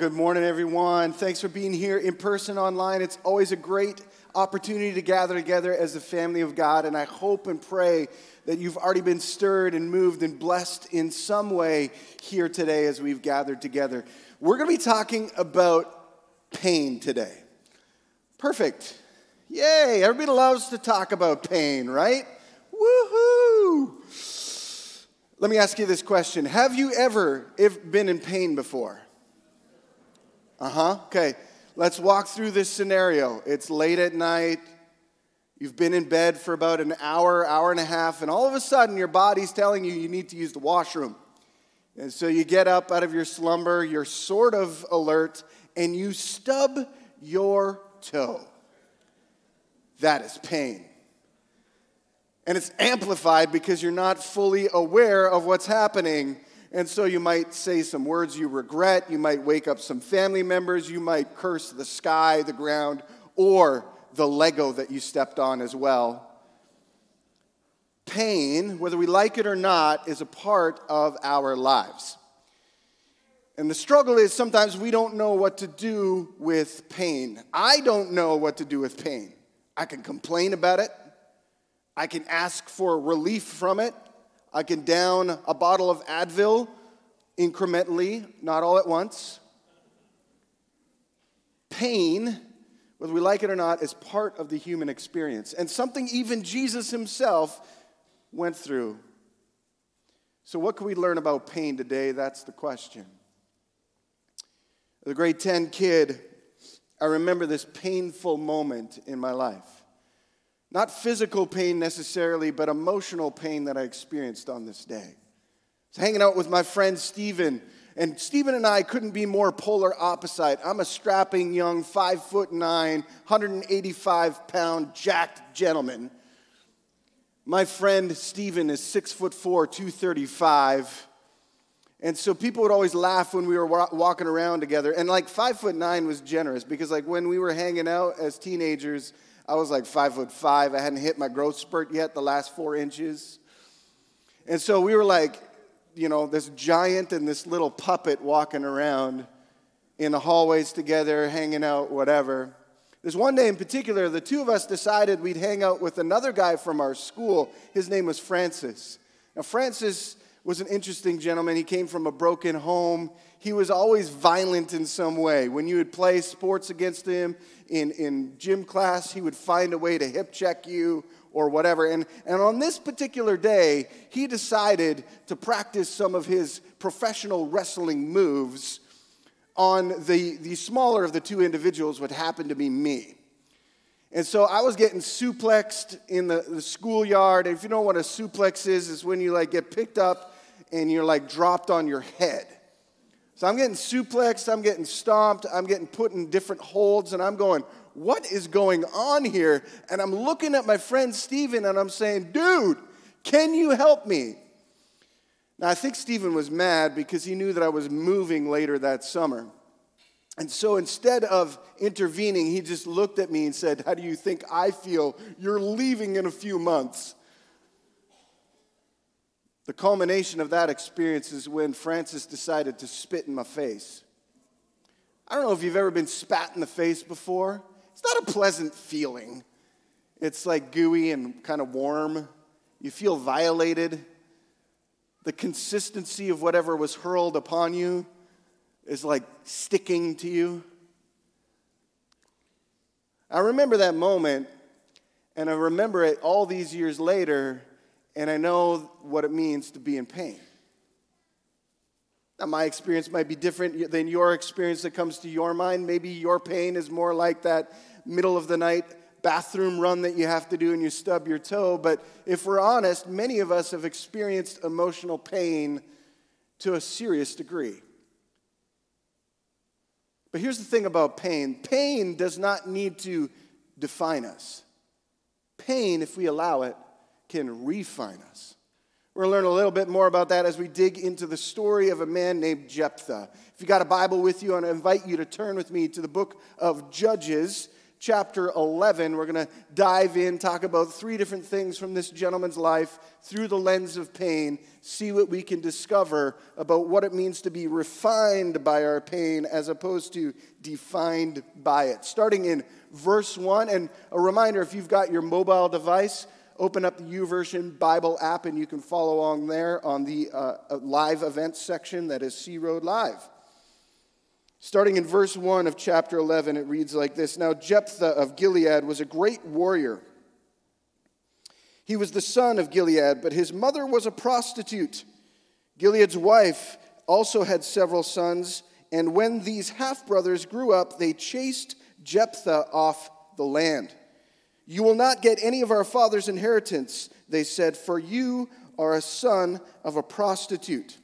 good morning, everyone. Thanks for being here in person, online. It's always a great opportunity to gather together as the family of God, and I hope and pray that you've already been stirred and moved and blessed in some way here today as we've gathered together. We're going to be talking about pain today. Perfect. Yay, everybody loves to talk about pain, right? Woohoo! Let me ask you this question Have you ever been in pain before? Uh huh. Okay, let's walk through this scenario. It's late at night. You've been in bed for about an hour, hour and a half, and all of a sudden your body's telling you you need to use the washroom. And so you get up out of your slumber, you're sort of alert, and you stub your toe. That is pain. And it's amplified because you're not fully aware of what's happening and so you might say some words you regret. You might wake up some family members. You might curse the sky, the ground, or the Lego that you stepped on as well. Pain, whether we like it or not, is a part of our lives. And the struggle is sometimes we don't know what to do with pain. I don't know what to do with pain. I can complain about it, I can ask for relief from it, I can down a bottle of Advil incrementally, not all at once. Pain, whether we like it or not, is part of the human experience and something even Jesus himself went through. So, what can we learn about pain today? That's the question. A grade 10 kid, I remember this painful moment in my life. Not physical pain necessarily, but emotional pain that I experienced on this day. I was hanging out with my friend Stephen, and Stephen and I couldn't be more polar opposite. I'm a strapping young, five foot nine, 185 pound, jacked gentleman. My friend Stephen is six foot four, 235. And so people would always laugh when we were walking around together. And like five foot nine was generous because, like, when we were hanging out as teenagers, I was like five foot five. I hadn't hit my growth spurt yet, the last four inches. And so we were like, you know, this giant and this little puppet walking around in the hallways together, hanging out, whatever. There's one day in particular, the two of us decided we'd hang out with another guy from our school. His name was Francis. Now, Francis was an interesting gentleman. He came from a broken home. He was always violent in some way. When you would play sports against him in, in gym class, he would find a way to hip check you or whatever. And, and on this particular day, he decided to practice some of his professional wrestling moves on the, the smaller of the two individuals, what happened to be me. And so I was getting suplexed in the, the schoolyard. And if you know what a suplex is, is when you like get picked up and you're like dropped on your head. So I'm getting suplexed, I'm getting stomped, I'm getting put in different holds, and I'm going, what is going on here? And I'm looking at my friend Steven and I'm saying, dude, can you help me? Now, I think Stephen was mad because he knew that I was moving later that summer. And so instead of intervening, he just looked at me and said, How do you think I feel? You're leaving in a few months. The culmination of that experience is when Francis decided to spit in my face. I don't know if you've ever been spat in the face before. It's not a pleasant feeling. It's like gooey and kind of warm. You feel violated. The consistency of whatever was hurled upon you is like sticking to you. I remember that moment, and I remember it all these years later, and I know what it means to be in pain. Now, my experience might be different than your experience that comes to your mind. Maybe your pain is more like that middle of the night bathroom run that you have to do and you stub your toe. But if we're honest, many of us have experienced emotional pain to a serious degree. But here's the thing about pain pain does not need to define us. Pain, if we allow it, can refine us. We're going to learn a little bit more about that as we dig into the story of a man named Jephthah. If you got a Bible with you, I invite you to turn with me to the book of Judges, chapter 11. We're going to dive in, talk about three different things from this gentleman's life through the lens of pain, see what we can discover about what it means to be refined by our pain as opposed to defined by it. Starting in verse 1, and a reminder if you've got your mobile device, open up the YouVersion Bible app and you can follow along there on the uh, uh live events section that is C Road Live. Starting in verse 1 of chapter 11, it reads like this Now Jephthah of Gilead was a great warrior. He was the son of Gilead, but his mother was a prostitute. Gilead's wife also had several sons, and when these half brothers grew up, they chased Jephthah off the land. You will not get any of our father's inheritance, they said, for you are a son of a prostitute.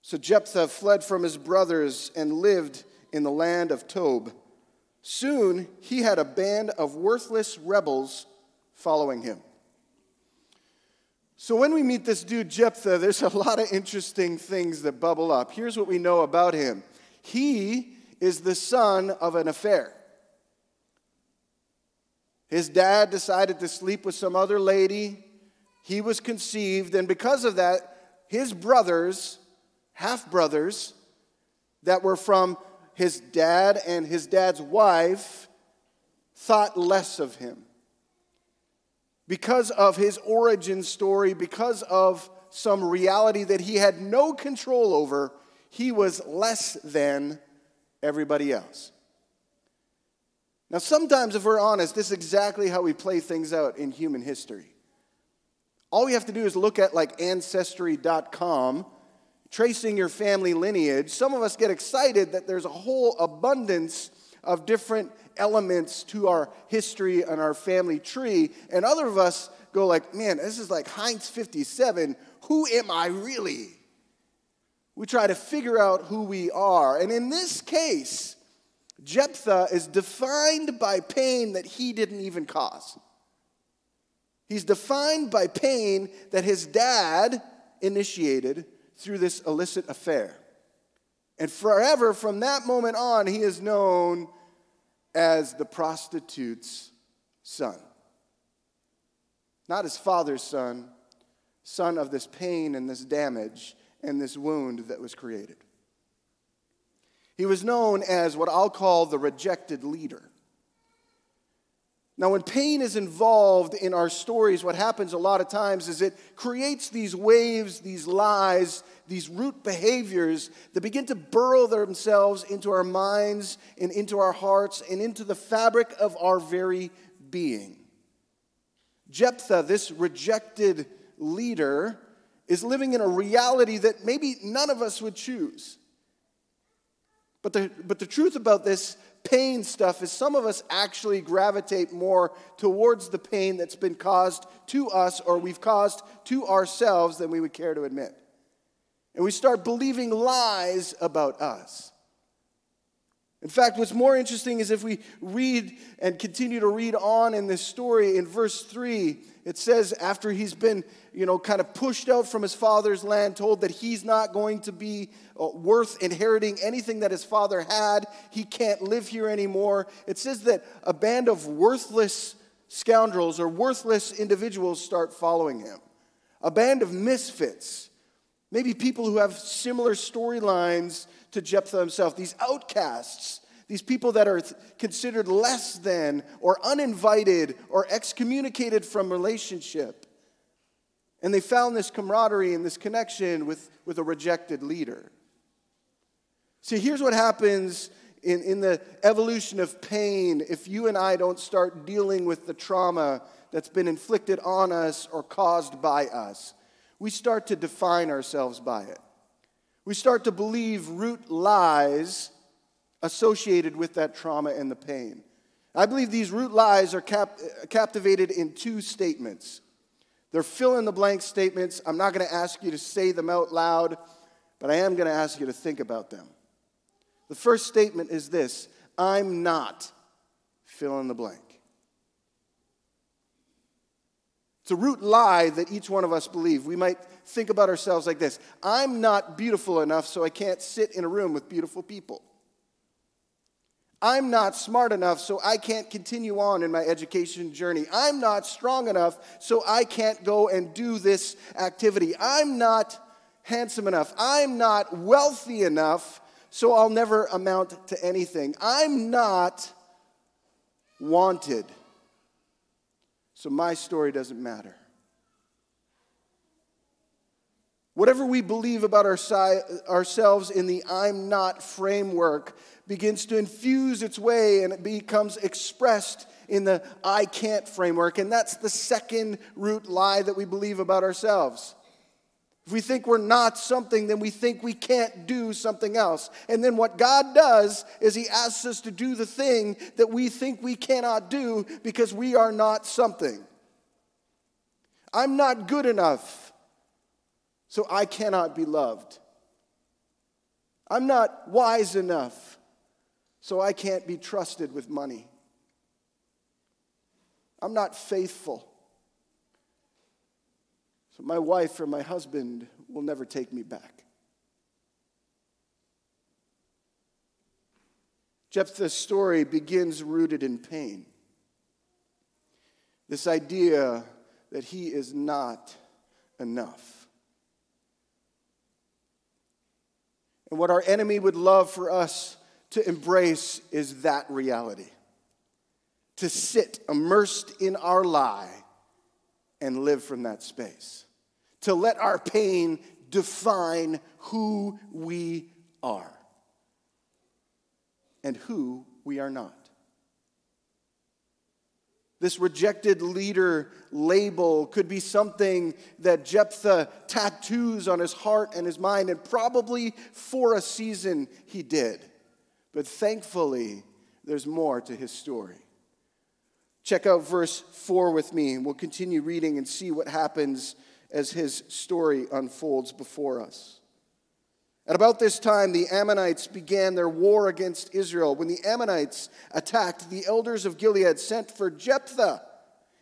So Jephthah fled from his brothers and lived in the land of Tob. Soon he had a band of worthless rebels following him. So when we meet this dude Jephthah, there's a lot of interesting things that bubble up. Here's what we know about him he is the son of an affair. His dad decided to sleep with some other lady. He was conceived, and because of that, his brothers half brothers that were from his dad and his dad's wife thought less of him. Because of his origin story, because of some reality that he had no control over, he was less than everybody else. Now, sometimes, if we're honest, this is exactly how we play things out in human history. All we have to do is look at like ancestry.com tracing your family lineage, some of us get excited that there's a whole abundance of different elements to our history and our family tree, and other of us go like, "Man, this is like Heinz 57. Who am I really?" We try to figure out who we are. And in this case, Jephthah is defined by pain that he didn't even cause. He's defined by pain that his dad initiated through this illicit affair. And forever from that moment on, he is known as the prostitute's son. Not his father's son, son of this pain and this damage and this wound that was created. He was known as what I'll call the rejected leader. Now, when pain is involved in our stories, what happens a lot of times is it creates these waves, these lies, these root behaviors that begin to burrow themselves into our minds and into our hearts and into the fabric of our very being. Jephthah, this rejected leader, is living in a reality that maybe none of us would choose. But the, but the truth about this pain stuff is some of us actually gravitate more towards the pain that's been caused to us or we've caused to ourselves than we would care to admit. And we start believing lies about us. In fact, what's more interesting is if we read and continue to read on in this story in verse 3, it says after he's been, you know, kind of pushed out from his father's land, told that he's not going to be uh, worth inheriting anything that his father had, he can't live here anymore. It says that a band of worthless scoundrels or worthless individuals start following him. A band of misfits. Maybe people who have similar storylines to Jephthah himself, these outcasts, these people that are considered less than or uninvited or excommunicated from relationship. And they found this camaraderie and this connection with, with a rejected leader. See, here's what happens in, in the evolution of pain if you and I don't start dealing with the trauma that's been inflicted on us or caused by us. We start to define ourselves by it. We start to believe root lies associated with that trauma and the pain. I believe these root lies are cap- uh, captivated in two statements. They're fill in the blank statements. I'm not going to ask you to say them out loud, but I am going to ask you to think about them. The first statement is this I'm not fill in the blank. It's a root lie that each one of us believe. We might think about ourselves like this I'm not beautiful enough, so I can't sit in a room with beautiful people. I'm not smart enough, so I can't continue on in my education journey. I'm not strong enough, so I can't go and do this activity. I'm not handsome enough. I'm not wealthy enough, so I'll never amount to anything. I'm not wanted, so my story doesn't matter. Whatever we believe about our si- ourselves in the I'm not framework begins to infuse its way and it becomes expressed in the I can't framework. And that's the second root lie that we believe about ourselves. If we think we're not something, then we think we can't do something else. And then what God does is He asks us to do the thing that we think we cannot do because we are not something. I'm not good enough so I cannot be loved. I'm not wise enough, so I can't be trusted with money. I'm not faithful, so my wife or my husband will never take me back. Jephthah's story begins rooted in pain. This idea that he is not enough. And what our enemy would love for us to embrace is that reality. To sit immersed in our lie and live from that space. To let our pain define who we are and who we are not. This rejected leader label could be something that Jephthah tattoos on his heart and his mind, and probably for a season he did. But thankfully, there's more to his story. Check out verse 4 with me, and we'll continue reading and see what happens as his story unfolds before us. At about this time, the Ammonites began their war against Israel. When the Ammonites attacked, the elders of Gilead sent for Jephthah.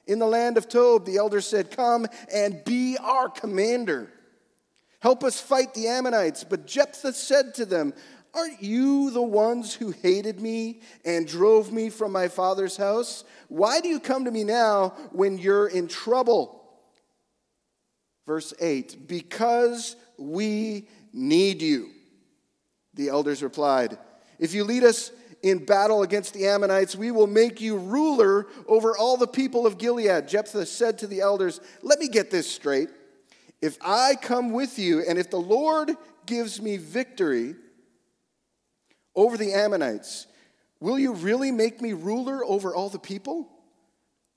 In the land of Tob, the elders said, Come and be our commander. Help us fight the Ammonites. But Jephthah said to them, Aren't you the ones who hated me and drove me from my father's house? Why do you come to me now when you're in trouble? Verse 8 Because we need you. The elders replied, If you lead us in battle against the Ammonites, we will make you ruler over all the people of Gilead. Jephthah said to the elders, Let me get this straight. If I come with you, and if the Lord gives me victory over the Ammonites, will you really make me ruler over all the people?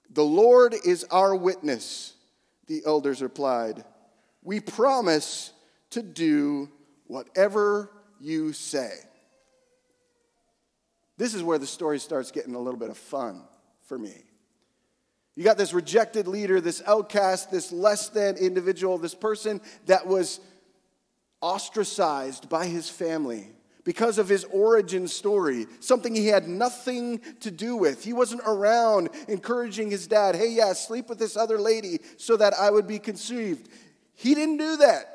The Lord is our witness, the elders replied. We promise to do whatever you say. This is where the story starts getting a little bit of fun for me. You got this rejected leader, this outcast, this less than individual, this person that was ostracized by his family because of his origin story, something he had nothing to do with. He wasn't around encouraging his dad, hey, yeah, sleep with this other lady so that I would be conceived. He didn't do that.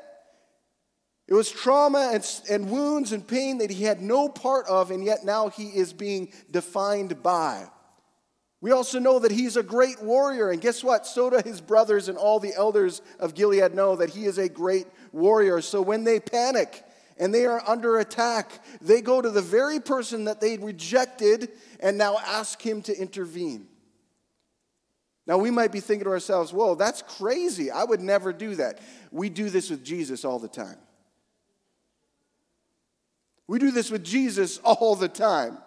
It was trauma and, and wounds and pain that he had no part of, and yet now he is being defined by. We also know that he's a great warrior, and guess what? So do his brothers and all the elders of Gilead know that he is a great warrior. So when they panic and they are under attack, they go to the very person that they rejected and now ask him to intervene. Now, we might be thinking to ourselves, whoa, that's crazy. I would never do that. We do this with Jesus all the time. We do this with Jesus all the time.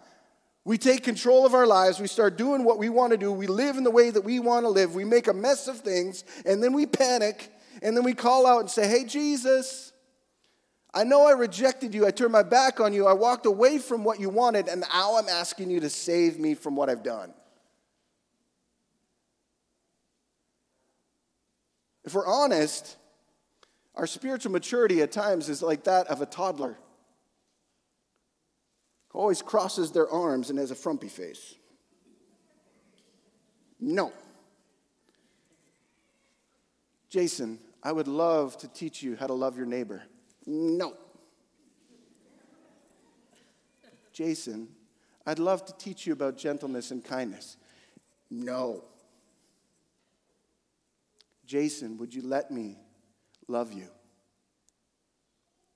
We take control of our lives. We start doing what we want to do. We live in the way that we want to live. We make a mess of things, and then we panic, and then we call out and say, Hey, Jesus, I know I rejected you. I turned my back on you. I walked away from what you wanted, and now I'm asking you to save me from what I've done. If we're honest, our spiritual maturity at times is like that of a toddler who always crosses their arms and has a frumpy face. No. Jason, I would love to teach you how to love your neighbor. No. Jason, I'd love to teach you about gentleness and kindness. No. Jason, would you let me love you?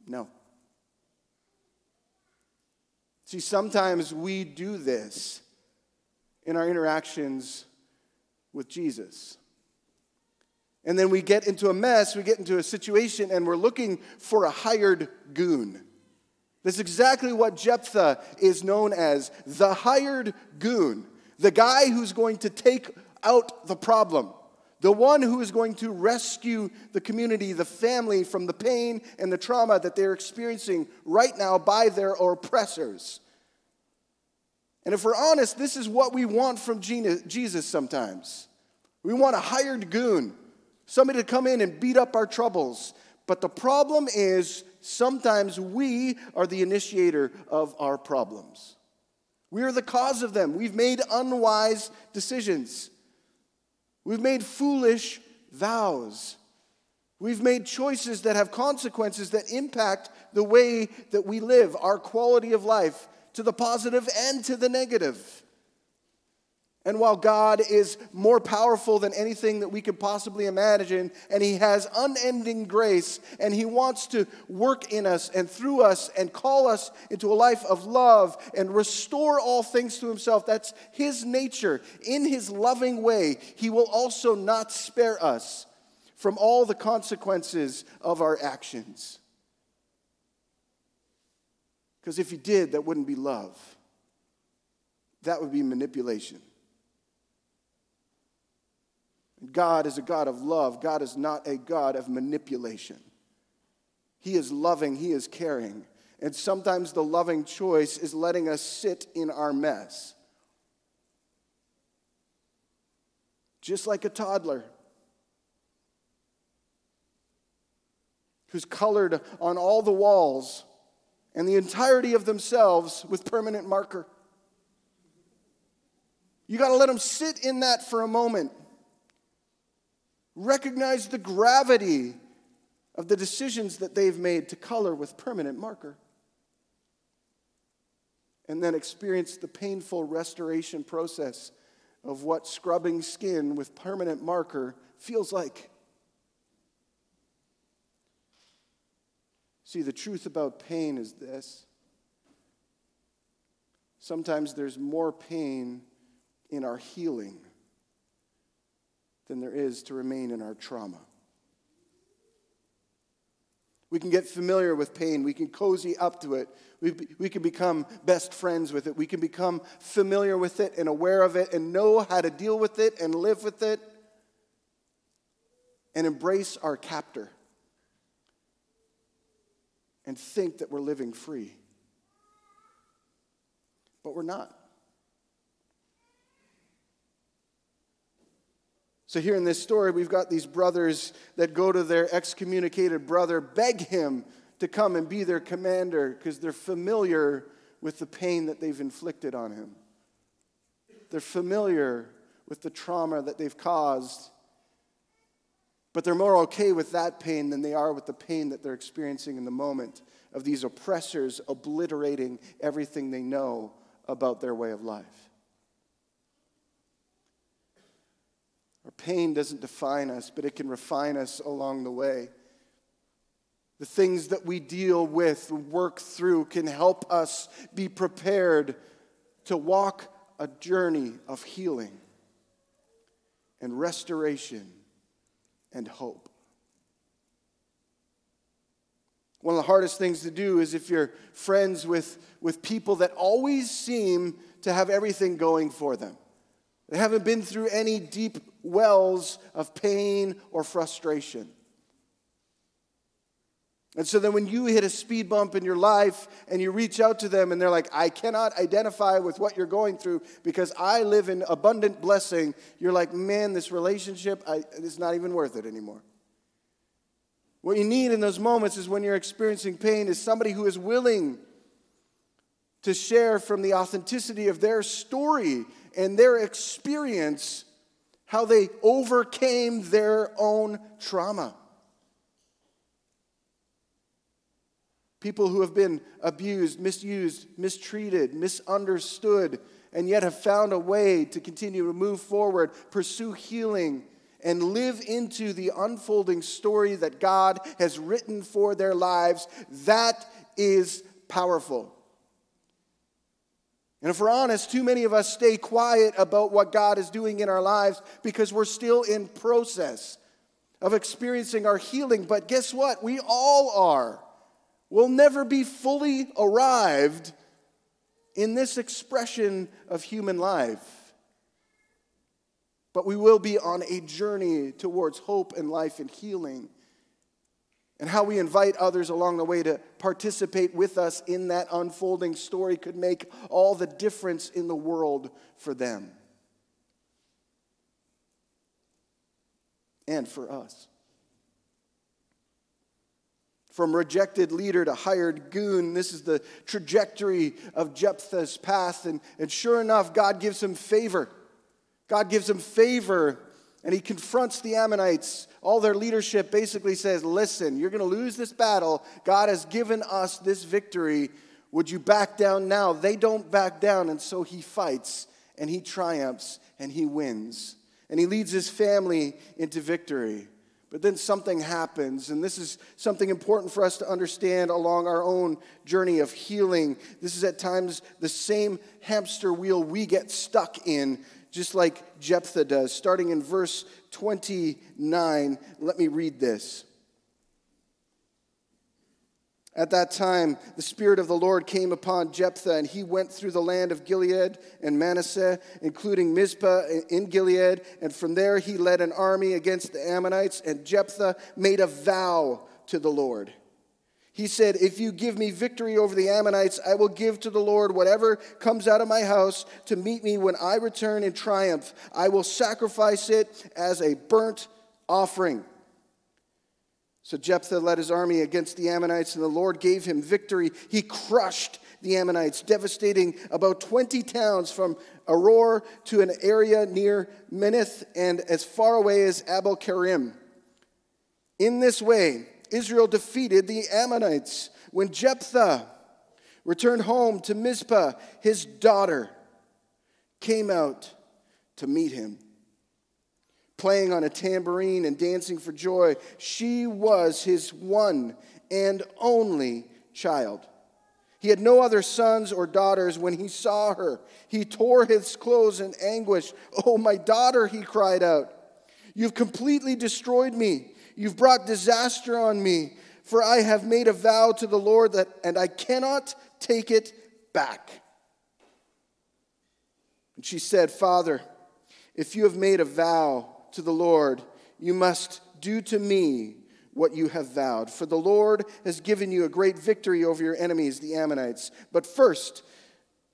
No. See, sometimes we do this in our interactions with Jesus. And then we get into a mess, we get into a situation, and we're looking for a hired goon. That's exactly what Jephthah is known as the hired goon, the guy who's going to take out the problem, the one who is going to rescue the community, the family from the pain and the trauma that they're experiencing right now by their oppressors. And if we're honest, this is what we want from Jesus sometimes. We want a hired goon, somebody to come in and beat up our troubles. But the problem is sometimes we are the initiator of our problems. We are the cause of them. We've made unwise decisions. We've made foolish vows. We've made choices that have consequences that impact the way that we live, our quality of life, to the positive and to the negative. And while God is more powerful than anything that we could possibly imagine, and He has unending grace, and He wants to work in us and through us and call us into a life of love and restore all things to Himself, that's His nature. In His loving way, He will also not spare us from all the consequences of our actions. Because if he did, that wouldn't be love, that would be manipulation. God is a God of love. God is not a God of manipulation. He is loving, He is caring. And sometimes the loving choice is letting us sit in our mess. Just like a toddler who's colored on all the walls and the entirety of themselves with permanent marker. You got to let them sit in that for a moment. Recognize the gravity of the decisions that they've made to color with permanent marker. And then experience the painful restoration process of what scrubbing skin with permanent marker feels like. See, the truth about pain is this sometimes there's more pain in our healing than there is to remain in our trauma. We can get familiar with pain. We can cozy up to it. We, we can become best friends with it. We can become familiar with it and aware of it and know how to deal with it and live with it and embrace our captor and think that we're living free. But we're not. So, here in this story, we've got these brothers that go to their excommunicated brother, beg him to come and be their commander because they're familiar with the pain that they've inflicted on him. They're familiar with the trauma that they've caused but they're more okay with that pain than they are with the pain that they're experiencing in the moment of these oppressors obliterating everything they know about their way of life. Our pain doesn't define us, but it can refine us along the way. The things that we deal with, work through, can help us be prepared to walk a journey of healing and restoration and hope. One of the hardest things to do is if you're friends with, with people that always seem to have everything going for them. They haven't been through any deep wells of pain or frustration. And so then when you hit a speed bump in your life and you reach out to them and they're like, I cannot identify with what you're going through because I live in abundant blessing, you're like, man, this relationship, I, it's not even worth it anymore. What you need in those moments is when you're experiencing pain is somebody who is willing to share from the authenticity of their story and their experience how they overcame their own trauma. People who have been abused, misused, mistreated, misunderstood, and yet have found a way to continue to move forward, pursue healing, and live into the unfolding story that God has written for their lives. That is powerful. And if we're honest, too many of us stay quiet about what God is doing in our lives because we're still in process of experiencing our healing. But guess what? We all are. We'll never be fully arrived in this expression of human life. But we will be on a journey towards hope and life and healing. And how we invite others along the way to participate with us in that unfolding story could make all the difference in the world for them and for us. From rejected leader to hired goon, this is the trajectory of Jephthah's path. And, and sure enough, God gives him favor. God gives him favor and he confronts the Ammonites. All their leadership basically says, Listen, you're going to lose this battle. God has given us this victory. Would you back down now? They don't back down, and so he fights and he triumphs and he wins. And he leads his family into victory. But then something happens, and this is something important for us to understand along our own journey of healing. This is at times the same hamster wheel we get stuck in just like Jephthah does. Starting in verse 29, let me read this. At that time, the Spirit of the Lord came upon Jephthah, and he went through the land of Gilead and Manasseh, including Mizpah in Gilead. And from there, he led an army against the Ammonites. And Jephthah made a vow to the Lord. He said, If you give me victory over the Ammonites, I will give to the Lord whatever comes out of my house to meet me when I return in triumph. I will sacrifice it as a burnt offering. So Jephthah led his army against the Ammonites, and the Lord gave him victory. He crushed the Ammonites, devastating about 20 towns from Aroer to an area near Minnith and as far away as Abel Kerim. In this way, Israel defeated the Ammonites. When Jephthah returned home to Mizpah, his daughter came out to meet him. Playing on a tambourine and dancing for joy, she was his one and only child. He had no other sons or daughters when he saw her. He tore his clothes in anguish. Oh, my daughter, he cried out. You've completely destroyed me. You've brought disaster on me, for I have made a vow to the Lord that, and I cannot take it back. And she said, Father, if you have made a vow to the Lord, you must do to me what you have vowed. For the Lord has given you a great victory over your enemies, the Ammonites. But first,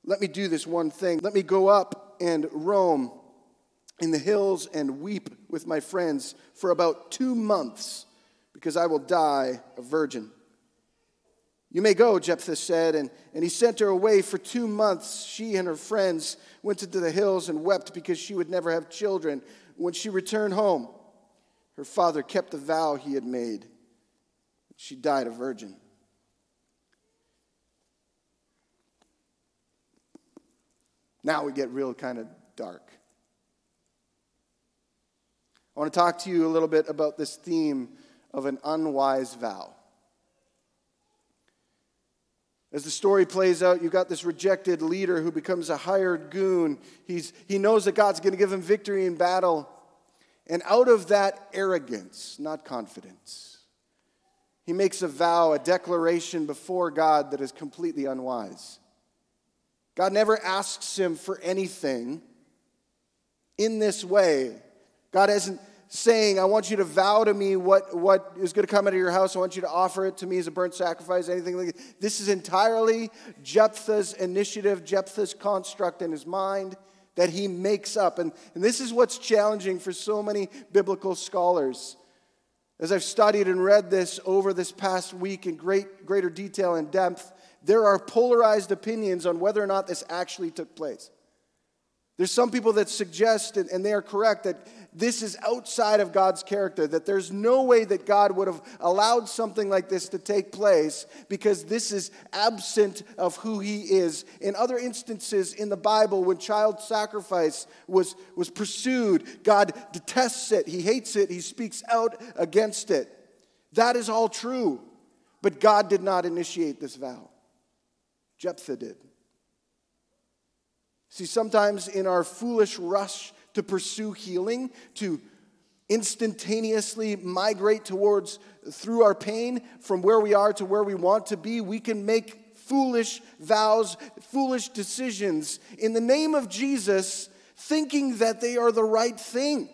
let me do this one thing. Let me go up and roam in the hills and weep with my friends for about two months because I will die a virgin. You may go, Jephthah said, and, and he sent her away for two months. She and her friends went into the hills and wept because she would never have children. When she returned home, her father kept the vow he had made. She died a virgin. Now we get real kind of dark. I want to talk to you a little bit about this theme of an unwise vow. As the story plays out, you've got this rejected leader who becomes a hired goon. He's, he knows that God's going to give him victory in battle. And out of that arrogance, not confidence, he makes a vow, a declaration before God that is completely unwise. God never asks him for anything in this way. God isn't saying, I want you to vow to me what, what is going to come out of your house. I want you to offer it to me as a burnt sacrifice, anything like that. This is entirely Jephthah's initiative, Jephthah's construct in his mind that he makes up. And, and this is what's challenging for so many biblical scholars. As I've studied and read this over this past week in great, greater detail and depth, there are polarized opinions on whether or not this actually took place. There's some people that suggest, and they are correct, that this is outside of God's character, that there's no way that God would have allowed something like this to take place because this is absent of who He is. In other instances in the Bible, when child sacrifice was, was pursued, God detests it, He hates it, He speaks out against it. That is all true. But God did not initiate this vow, Jephthah did. See, sometimes in our foolish rush to pursue healing, to instantaneously migrate towards through our pain from where we are to where we want to be, we can make foolish vows, foolish decisions in the name of Jesus, thinking that they are the right thing.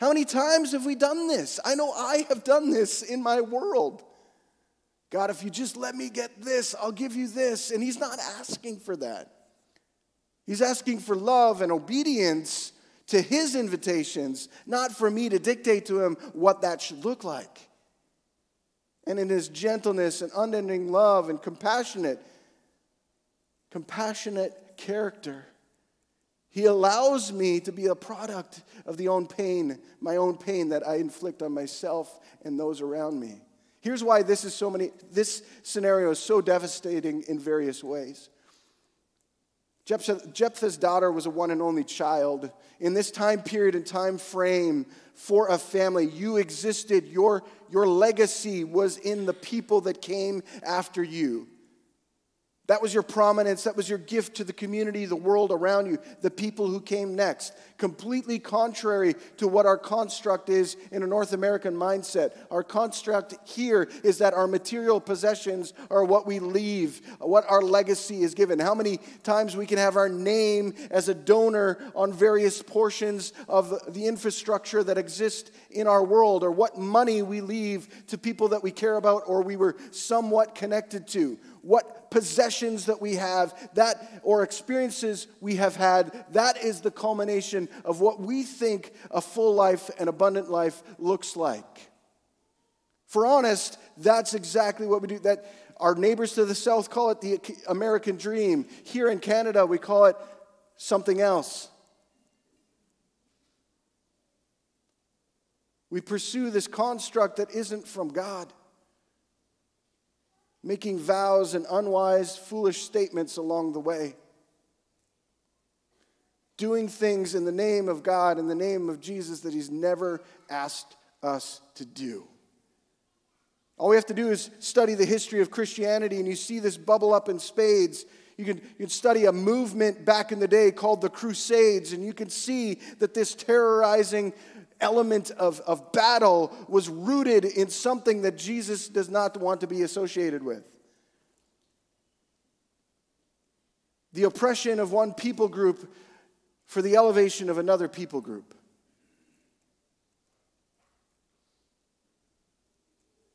How many times have we done this? I know I have done this in my world. God, if you just let me get this, I'll give you this. And He's not asking for that. He's asking for love and obedience to his invitations, not for me to dictate to him what that should look like. And in his gentleness and unending love and compassionate, compassionate character, he allows me to be a product of the own pain, my own pain that I inflict on myself and those around me. Here's why this is so many this scenario is so devastating in various ways. Jephthah's daughter was a one and only child. In this time period and time frame for a family, you existed. Your, your legacy was in the people that came after you. That was your prominence. That was your gift to the community, the world around you, the people who came next. Completely contrary to what our construct is in a North American mindset. Our construct here is that our material possessions are what we leave, what our legacy is given. How many times we can have our name as a donor on various portions of the infrastructure that exist in our world, or what money we leave to people that we care about or we were somewhat connected to what possessions that we have, that or experiences we have had, that is the culmination of what we think a full life and abundant life looks like. For honest, that's exactly what we do. That our neighbors to the south call it the American dream. Here in Canada, we call it something else. We pursue this construct that isn't from God making vows and unwise, foolish statements along the way. Doing things in the name of God, in the name of Jesus, that He's never asked us to do. All we have to do is study the history of Christianity, and you see this bubble up in spades. You can, you can study a movement back in the day called the Crusades, and you can see that this terrorizing element of, of battle was rooted in something that Jesus does not want to be associated with. The oppression of one people group for the elevation of another people group.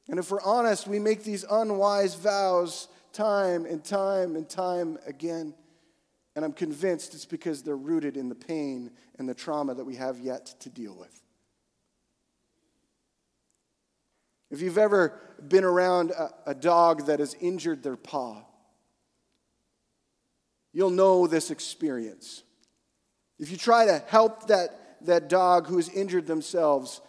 And if we're honest, we make these unwise vows time and time and time again. And I'm convinced it's because they're rooted in the pain and the trauma that we have yet to deal with. If you've ever been around a, a dog that has injured their paw, you'll know this experience. If you try to help that, that dog who has injured themselves,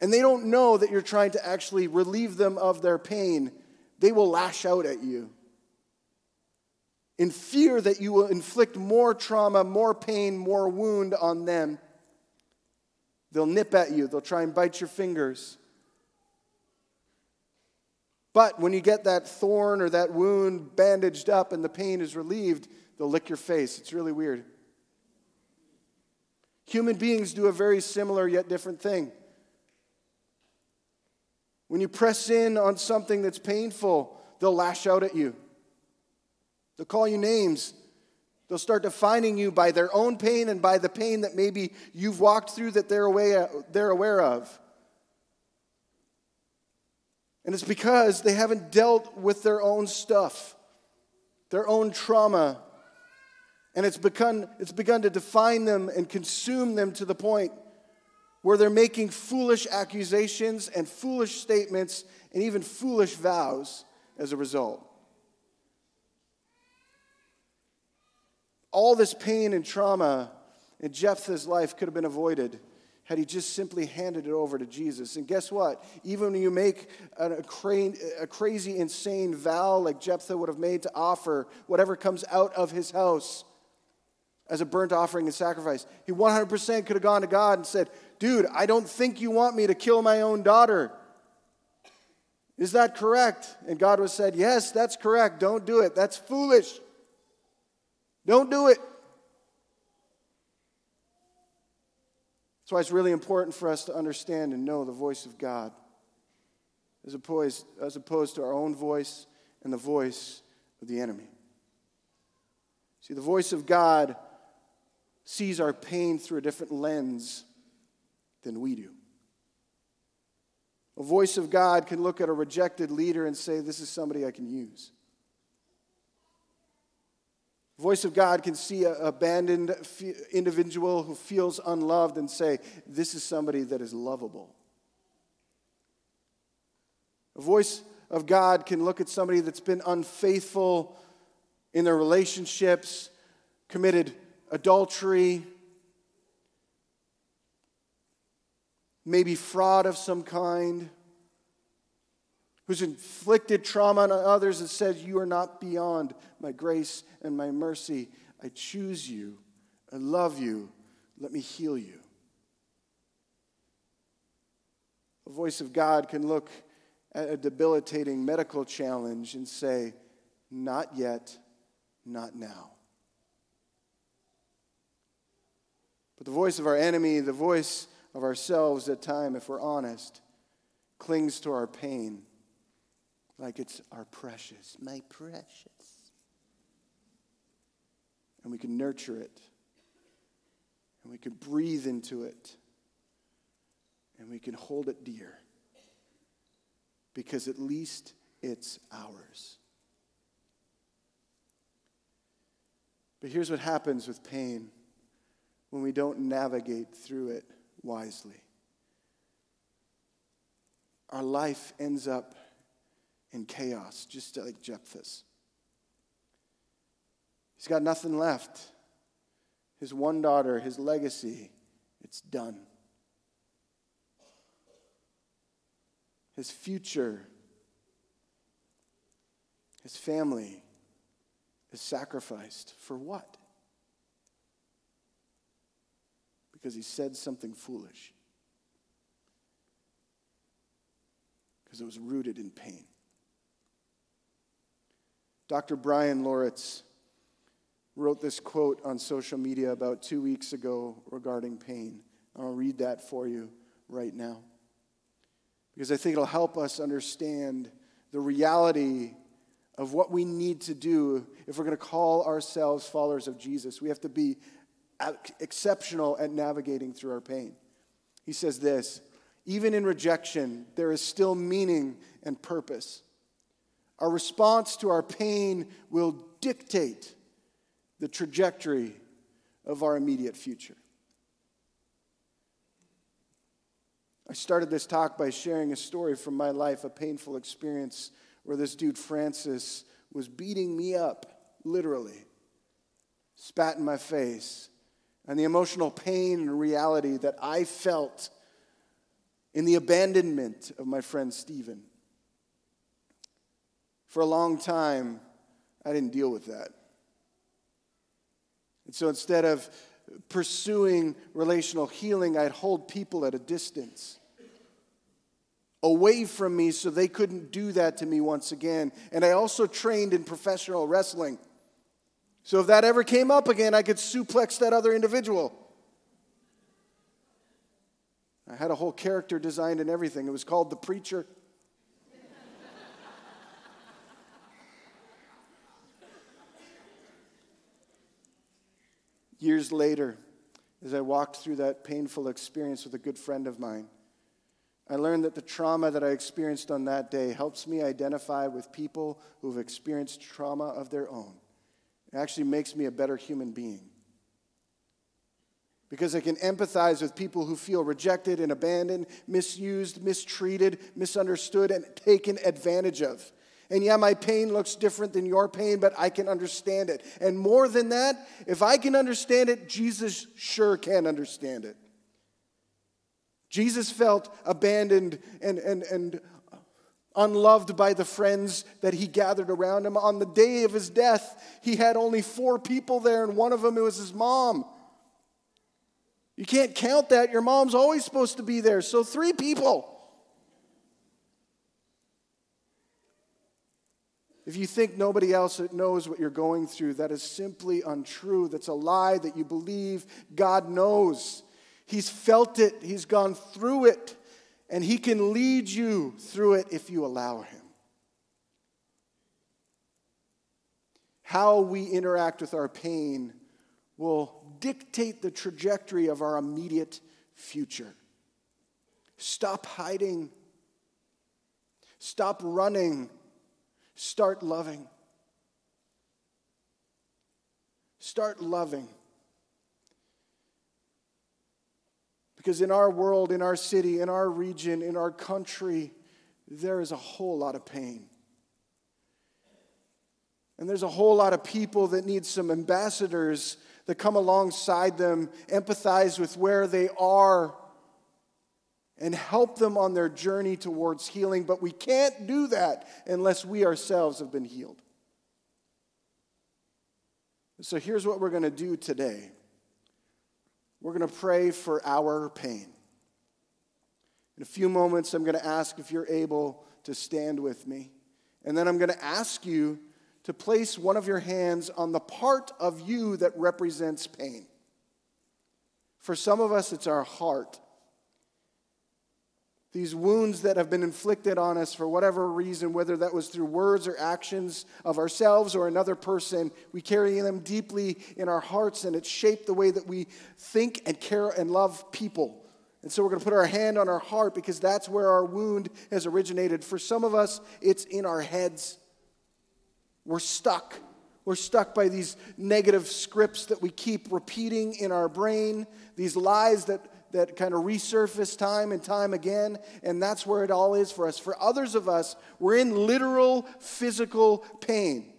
and they don't know that you're trying to actually relieve them of their pain, they will lash out at you. In fear that you will inflict more trauma, more pain, more wound on them, they'll nip at you, they'll try and bite your fingers. But when you get that thorn or that wound bandaged up and the pain is relieved, they'll lick your face. It's really weird. Human beings do a very similar yet different thing. When you press in on something that's painful, they'll lash out at you. They'll call you names. They'll start defining you by their own pain and by the pain that maybe you've walked through that they're aware, of. And it's because they haven't dealt with their own stuff, their own trauma. And it's begun, it's begun to define them and consume them to the point where they're making foolish accusations and foolish statements and even foolish vows as a result. All this pain and trauma in Jephthah's life could have been avoided had he just simply handed it over to Jesus. And guess what? Even when you make a, cra- a crazy, insane vow like Jephthah would have made to offer whatever comes out of his house as a burnt offering and sacrifice, he 100% could have gone to God and said, Dude, I don't think you want me to kill my own daughter. Is that correct? And God would have said, Yes, that's correct. Don't do it. That's foolish. Don't do it. That's why it's really important for us to understand and know the voice of God as opposed, as opposed to our own voice and the voice of the enemy. See, the voice of God sees our pain through a different lens than we do. A voice of God can look at a rejected leader and say, This is somebody I can use. Voice of God can see an abandoned individual who feels unloved and say, This is somebody that is lovable. A voice of God can look at somebody that's been unfaithful in their relationships, committed adultery, maybe fraud of some kind, who's inflicted trauma on others and said, You are not beyond my grace and my mercy. I choose you. I love you. Let me heal you. The voice of God can look at a debilitating medical challenge and say, Not yet, not now. But the voice of our enemy, the voice of ourselves at time, if we're honest, clings to our pain like it's our precious, my precious. And we can nurture it, and we can breathe into it, and we can hold it dear because at least it's ours. But here's what happens with pain when we don't navigate through it wisely. Our life ends up in chaos, just like Jephthah's. He's got nothing left. His one daughter, his legacy, it's done. His future, his family is sacrificed. For what? because he said something foolish. Because it was rooted in pain. Dr. Bryan Loritts wrote this quote on social media about two weeks ago regarding pain. I'll read that for you right now. Because I think it'll help us understand the reality of what we need to do if we're going to call ourselves followers of Jesus. We have to be exceptional at navigating through our pain. He says this even in rejection, there is still meaning and purpose. Our response to our pain will dictate the trajectory of our immediate future. I started this talk by sharing a story from my life, a painful experience where this dude, Francis, was beating me up, literally, spat in my face, and the emotional pain and reality that I felt in the abandonment of my friend Stephen. For a long time, I didn't deal with that. And so instead of pursuing relational healing, I'd hold people at a distance away from me so they couldn't do that to me once again. And I also trained in professional wrestling. So if that ever came up again, I could suplex that other individual. I had a whole character designed and everything. It was called The Preacher. Years later, as I walked through that painful experience with a good friend of mine, I learned that the trauma that I experienced on that day helps me identify with people who've experienced trauma of their own. It actually makes me a better human being. Because I can empathize with people who feel rejected and abandoned, misused, mistreated, misunderstood, and taken advantage of. And yeah, my pain looks different than your pain, but I can understand it. And more than that, if I can understand it, Jesus sure can understand it. Jesus felt abandoned and, and, and unloved by the friends that he gathered around him. On the day of his death, he had only four people there, and one of them was his mom. You can't count that. Your mom's always supposed to be there. So, three people. If you think nobody else knows what you're going through, that is simply untrue. That's a lie that you believe. God knows. He's felt it, He's gone through it, and He can lead you through it if you allow Him. How we interact with our pain will dictate the trajectory of our immediate future. Stop hiding. Stop running. Start loving. Start loving. Because in our world, in our city, in our region, in our country, there is a whole lot of pain. And there's a whole lot of people that need some ambassadors that come alongside them, empathize with where they are, and help them on their journey towards healing. But we can't do that unless we ourselves have been healed. So here's what we're going to do today. We're going to pray for our pain. In a few moments, I'm going to ask if you're able to stand with me. And then I'm going to ask you to place one of your hands on the part of you that represents pain. For some of us, it's our heart these wounds that have been inflicted on us for whatever reason, whether that was through words or actions of ourselves or another person, we carry them deeply in our hearts and it shaped the way that we think and care and love people. And so we're going to put our hand on our heart because that's where our wound has originated. For some of us, it's in our heads. We're stuck. We're stuck by these negative scripts that we keep repeating in our brain, these lies that that kind of resurface time and time again, and that's where it all is for us. For others of us, we're in literal physical pain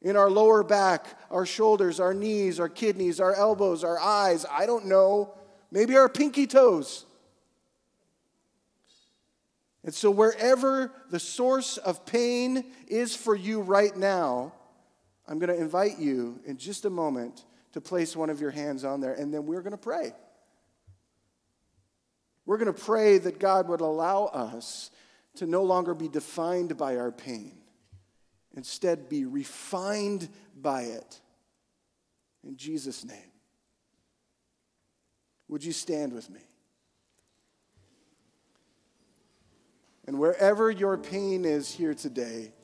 in our lower back, our shoulders, our knees, our kidneys, our elbows, our eyes. I don't know. Maybe our pinky toes. And so, wherever the source of pain is for you right now, I'm going to invite you in just a moment to place one of your hands on there, and then we're going to pray. We're going to pray that God would allow us to no longer be defined by our pain, instead, be refined by it. In Jesus' name. Would you stand with me? And wherever your pain is here today,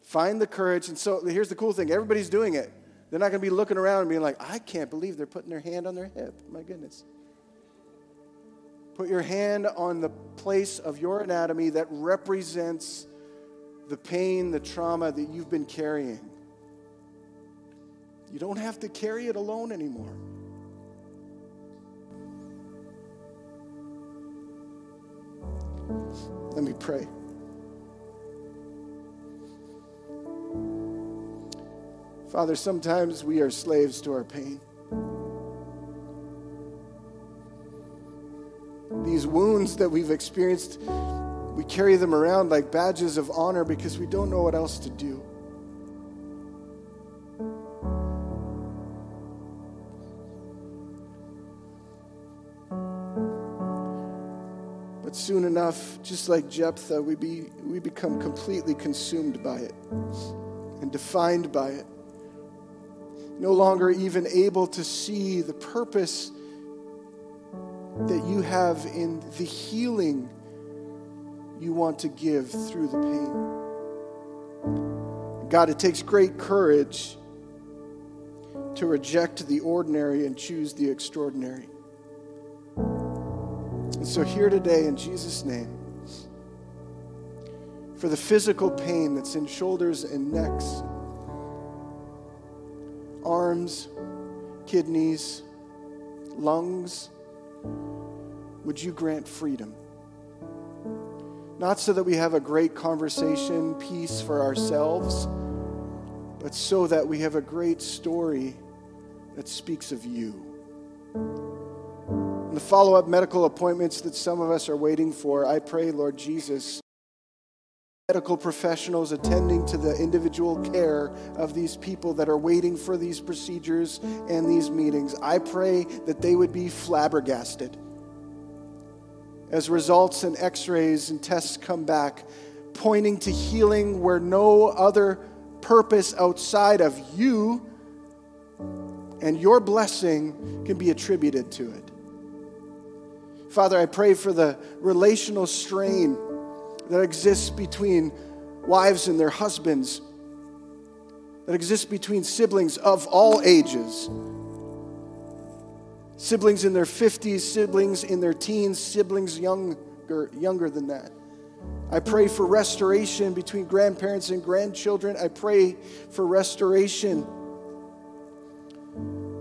find the courage. And so here's the cool thing everybody's doing it. They're not going to be looking around and being like, I can't believe they're putting their hand on their hip. My goodness. Put your hand on the place of your anatomy that represents the pain, the trauma that you've been carrying. You don't have to carry it alone anymore. Let me pray. Father, sometimes we are slaves to our pain. These wounds that we've experienced, we carry them around like badges of honor because we don't know what else to do. But soon enough, just like Jephthah, we, be, we become completely consumed by it and defined by it. No longer even able to see the purpose that you have in the healing you want to give through the pain. God, it takes great courage to reject the ordinary and choose the extraordinary. And so, here today, in Jesus' name, for the physical pain that's in shoulders and necks, arms, kidneys, lungs, would you grant freedom? not so that we have a great conversation piece for ourselves, but so that we have a great story that speaks of you. And the follow up medical appointments that some of us are waiting for, I pray, Lord Jesus, medical professionals attending to the individual care of these people that are waiting for these procedures and these meetings, I pray that they would be flabbergasted as results and x rays and tests come back, pointing to healing where no other purpose outside of you and your blessing can be attributed to it. Father, I pray for the relational strain that exists between wives and their husbands, that exists between siblings of all ages siblings in their 50s, siblings in their teens, siblings younger, younger than that. I pray for restoration between grandparents and grandchildren. I pray for restoration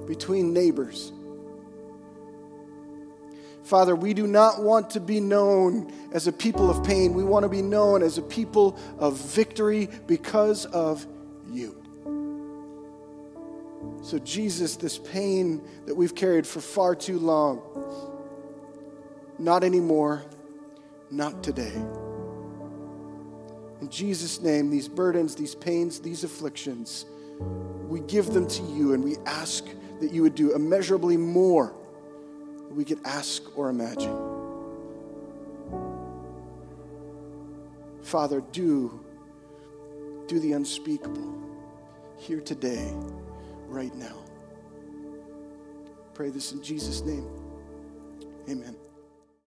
between neighbors. Father, we do not want to be known as a people of pain. We want to be known as a people of victory because of you. So, Jesus, this pain that we've carried for far too long, not anymore, not today. In Jesus' name, these burdens, these pains, these afflictions, we give them to you and we ask that you would do immeasurably more we could ask or imagine. Father, do, do the unspeakable here today right now. Pray this in Jesus' name. Amen.